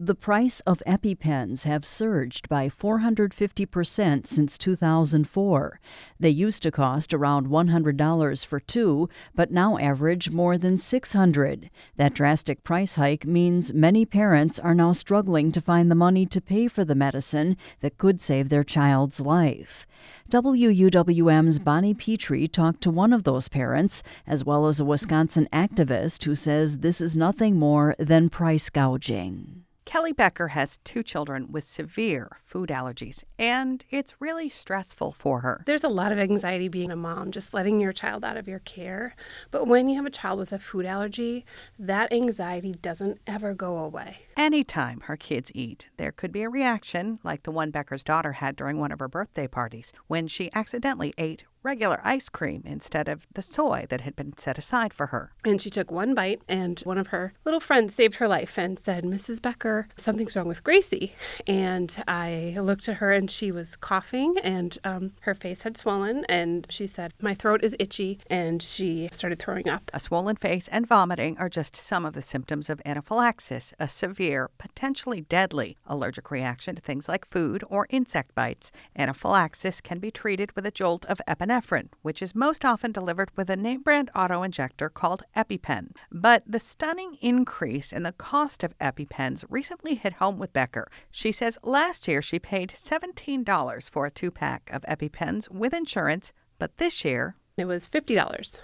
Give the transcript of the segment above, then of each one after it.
The price of EpiPens have surged by 450% since 2004. They used to cost around $100 for two, but now average more than 600. That drastic price hike means many parents are now struggling to find the money to pay for the medicine that could save their child's life. WUWM's Bonnie Petrie talked to one of those parents, as well as a Wisconsin activist who says this is nothing more than price gouging. Kelly Becker has two children with severe food allergies, and it's really stressful for her. There's a lot of anxiety being a mom, just letting your child out of your care. But when you have a child with a food allergy, that anxiety doesn't ever go away. Anytime her kids eat, there could be a reaction like the one Becker's daughter had during one of her birthday parties when she accidentally ate regular ice cream instead of the soy that had been set aside for her. And she took one bite, and one of her little friends saved her life and said, Mrs. Becker, something's wrong with Gracie. And I looked at her, and she was coughing, and um, her face had swollen. And she said, My throat is itchy. And she started throwing up. A swollen face and vomiting are just some of the symptoms of anaphylaxis, a severe, potentially deadly allergic reaction to things like food or insect bites. Anaphylaxis can be treated with a jolt of epinephrine epinephrine, which is most often delivered with a name brand auto injector called EpiPen. But the stunning increase in the cost of EpiPens recently hit home with Becker. She says last year she paid $17 for a two pack of EpiPens with insurance, but this year it was $50.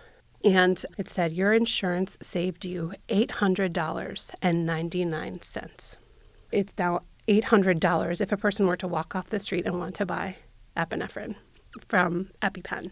And it said your insurance saved you $800.99. It's now $800 if a person were to walk off the street and want to buy epinephrine from EpiPen.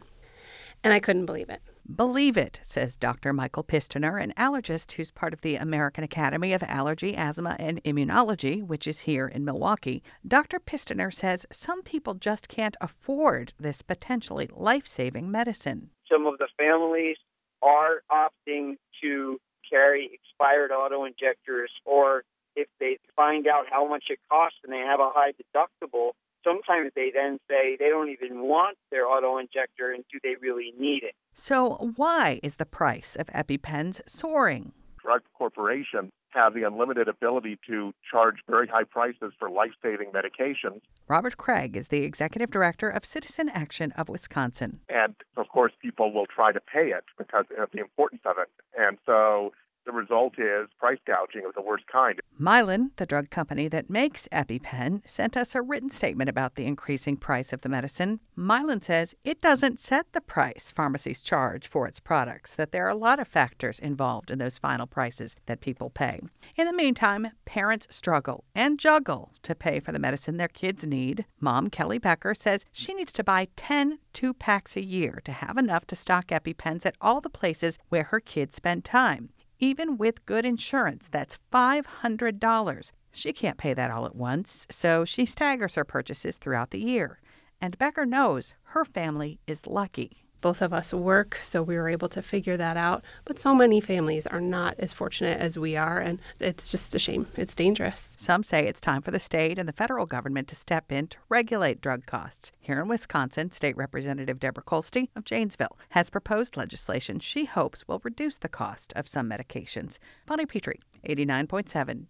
And I couldn't believe it. Believe it, says Dr. Michael Pistiner, an allergist who's part of the American Academy of Allergy, Asthma, and Immunology, which is here in Milwaukee. Dr. Pistiner says some people just can't afford this potentially life saving medicine. Some of the families are opting to carry expired auto injectors, or if they find out how much it costs and they have a high deductible, sometimes they then say they don't even want their auto injector and do they really need it? So, why is the price of EpiPens soaring? Drug corporations have the unlimited ability to charge very high prices for life saving medications. Robert Kraig is the executive director of Citizen Action of Wisconsin. And of course, people will try to pay it because of the importance of it. And so the result is price gouging of the worst kind. Mylan, the drug company that makes EpiPen, sent us a written statement about the increasing price of the medicine. Mylan says it doesn't set the price pharmacies charge for its products, that there are a lot of factors involved in those final prices that people pay. In the meantime, parents struggle and juggle to pay for the medicine their kids need. Mom Kelly Becker says she needs to buy 10 two packs a year to have enough to stock EpiPens at all the places where her kids spend time even with good insurance. That's $500. She can't pay that all at once, so she staggers her purchases throughout the year. And Becker knows her family is lucky both of us work, so we were able to figure that out. But so many families are not as fortunate as we are, and it's just a shame. It's dangerous. Some say it's time for the state and the federal government to step in to regulate drug costs. Here in Wisconsin, State Representative Deborah Kolste of Janesville has proposed legislation she hopes will reduce the cost of some medications. Bonnie Petrie, 89.7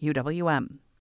WUWM.